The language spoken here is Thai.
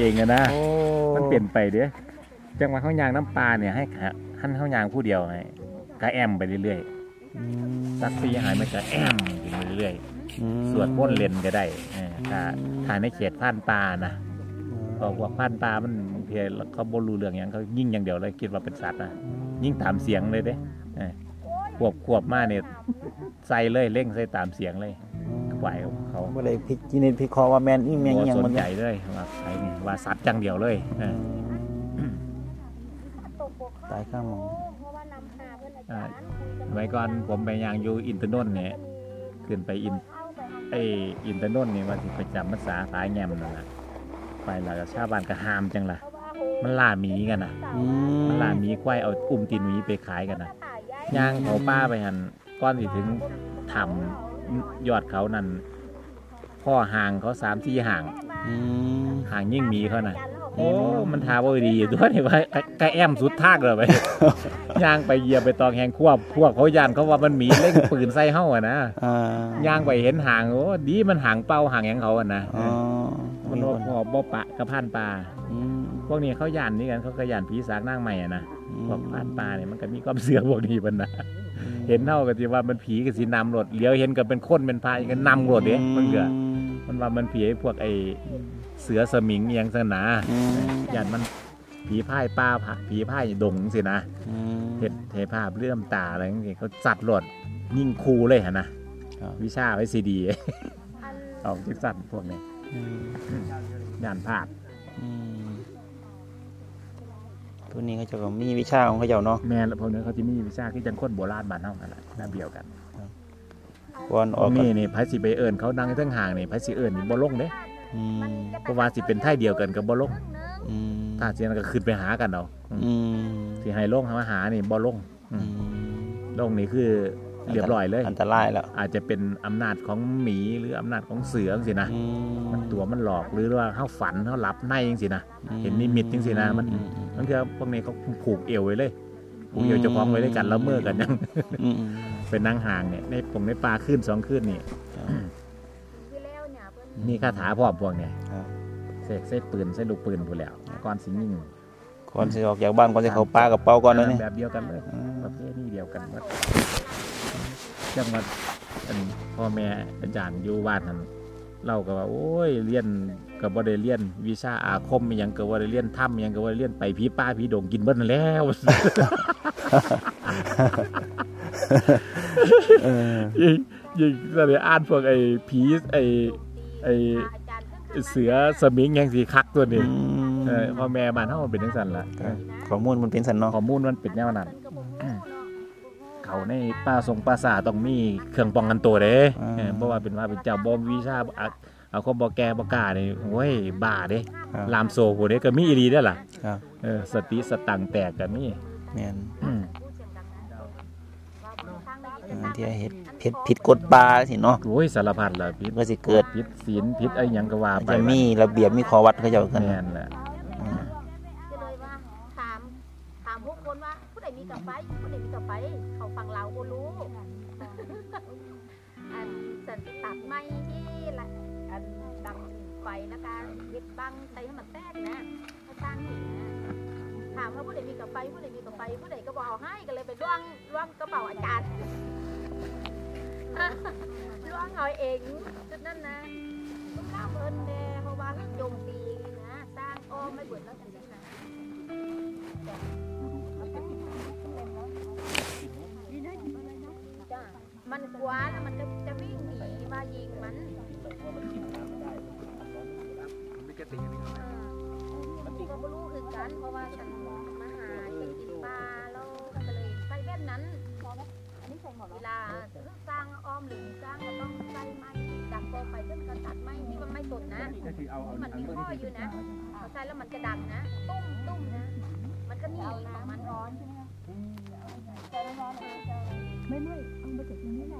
เองอะนะ โอ้มันเปลี่ยนไปเด้อจังหวะเขายางน้ำปลาเนี่ยให้ขาหันเขายางผู้เดียวให้กระแอมไปเรื่อยอืมๆสักปีหายมันกระแอมไปเรื่อยอืมๆสวดม้นต์เลนก็ได้เออถ้าถ้าในเขตผ่านปลานะพอพวกผ่านปลามันเพียเขาบรู้เรื่องอย่างเขายิงอย่างเดียวเลยคิดว่าเป็นสัตว์นะยิงตามเสียงเลยเด้เออควบควบมาเนี่ยใส่เลยเร่งใส่ตามเสียงเลย ไหวเขาบ่ได้พิจินิจพิเคราะห์ว่าแม่นอีแม่งบ่หยังสมันนใจเลยว่าใครนี่ว่าสัตว์จังเดียวเลยเออตายข้างหมองอ่าสมัยก่อนผมไปยางอยู่อินทนนท์เนี่ยขึ้นไปอินไออินทนนท์นี่ว่าสิไปจำภาษาขายแงมนั่นแหละไปแล้วก็ชาวบ้านก็ห้ามจังล่ะ มันล่าหมีกันนะอืมันล่าหมีควายเอาอุ้มตีนหมีไปขายกันนะย่างเขาป้าไปหันก้อนสิถึงทำ ยอดเขานั่นพ่อห่างเขาสามสี่ห่างอืมห่างยิ่งหมีเขาน่ะโอ้มันทาบ่ดีอยู่ตัวนี่ว่ากะแอมสุดทากเลยไป ย่างไปเหยียบไปตองแหงควบพวกเขายานเขาว่ามันหมีเล่งปืนใส่เฮาอะนะอ่าย่างไปเห็นห่างโอ้ดีมันห่างเป้าห่างหยังเขาอะนะอ๋อมันมีบ่คนพอบ่ปะกระพันปลาอืมพวกนี้เขาย่านนี่กันเขาก็ย่านผีสางนางใหม่อะนะพวกพันปลาเนี่ยมันก็มีความเสือพวกนี้มันนะ เห็นเท่ากับที่ว่ามันผีกับสีนำรถเลี้ยวเห็นกับเป็นคนเป็นพายกันนำรถเด้มันเกือมันว่ามันผีไอ้พวกไอ้เสือสมิงเอียงสนาอืมย่านมันผีพายป้าผะผีพายดงสินะอืมเห็ดเทภาพเลื่อมตาอะไรอย่างเงี้ยเขาจัดรถยิ่งคูเลยฮะนะครับวิชาไว้ซีดีเอาจิกสันพวกนี้อืมย่านภาพ อืมตัวนี้เขาเจะก็มีวิชาของเขาเจ้าเนาะแม่นแล้วพวกนี้เขาจะมีวิชาที่จังคนโบราณบ้านเฮากันแหละน่าเบียวกันก่อนออกก็นี่นี่ไผสิไปเอิญเขาดังทั้งห่างนี่ไผสิเอิญนี่บ่ลงเด้อืมเพราะว่าสิเป็นไทยเดียวกันกับบ่ลงอืมถ้าสินั้นก็ขึ้นไปหากันเอาอืมอืมสิให้ลงหาหานี่บ่ลงอือืมมลงนี่คือเรียบร้อยเลย อันตรายแล้วอาจจะเป็นอำนาจของหมีหรืออำนาจของเสือจังซี่นะอืม มันตัวมันหลอกหรือว่าเขาฝันเขาหลับในจังสินะ เห็นนิมิตจังสินะมัน อือืม นั่นคือพวกนี้เขาผูกเอวไว้เลยผูกเอวเจะพร้าขอมไว้ด้วยกันแล้วเมื่อกันยังอืมอืมเป็นนางห่างเนี่ยในผมในปลาขึ้นสองขึ้นนี่มีคาถาพร้อมพวกเนี่ยครับเสกใส่ปืนใส่ลูกปืนพูดแล้วก่อนสิยิงก่อนสิออกจากบ้านก่อนสิเขาปลากระเป๋าก่อนเลยนี่แบบเดียวกันเลยอืมประเภทนี้เดียวกันหมดจังหวัดอันพ่อแม่อาจารย์อยู่บ้านนั้น เล่าก็ว่าโอ้ยเรียนก็บ่ได้เรียนวิชาอาคมยังก็บ่ได้เรียนถ้ำยังก็บ่ได้เรียนไปผีป้าผีดงกินเบิดนั่นแล้วยิงยิงแสดงอ่านพวกไอ้ผีไอ้ไอ้เสือสมิงยังสีคักตัวนี้พ่อแม่บ้านเฮามันเป็นจังซั่นล่ะข้อมูลมันเป็นสันเนาะข้อมูลมันเป็นแนวนั้น เขาในป่าทรงป่าสาต้องมีเครื่องป้องกันตัวเด้เออเพราะว่าเป็นว่าเป็นเจ้าบ่มีวิชาอะเอาคนบ่แก่บ่กล้านี่โอ้ยบ้าเด้ครับลามโซผู้เด้ก็มีอีหลีเด้อล่ะครับเออสติสตังค์แตกก็มีแม่นอืมเออที่เฮ็ดผิดผิดกฎปลาสิเนาะโอ้ยสารพัดล่ะผิดก็สิเกิดผิดศีลผิดไอ้หยังก็ว่าไปจะมีระเบียบมีข้อวัดเขาเจ้ากันแม่นแหละอืมก็เลยว่าถามถามพวกคนว่าผู้ใด มีกับไฟผู้ใดมีกับไฟเขาฟังเราก็รู้อันสันติตัดไม้ที่ละอันดังไฟนะคะยึดบังใส่ให้มันแตกนะให้ตั้งหินนะถามว่าผู้ใดมีกับไฟผู้ใดมีกับไฟผู้ใดก็บอกเอาให้ก็เลยไปล่วงล่วงกระเป๋าอาจารย์ล่วงเอาเองจุดนั้นนะลูกเล่าเพิ่นแน่เพราะว่าโจมตี มันกว้าแล้วมันจะจะวิ่งหนีมายิงมันเออก็ไม่รู้คือกัน เพราะว่าฉันมาหาจะกินปลาแล้วก็เลยใส่แบบนั้นเวลาสร้างอ้อมหรือสร้างก็ต้องใส่ไม้ดักกอไปเพื่อจะตัดไม้ที่มันไม่สดนะที่มันมีข้ออยู่นะพอใส่แล้วมันจะดังนะ ตุ้มตุ้มนะ มันก็หนีของมันร้อนใช่ไหมไม่ไม่เอามาจากตรงนี้แ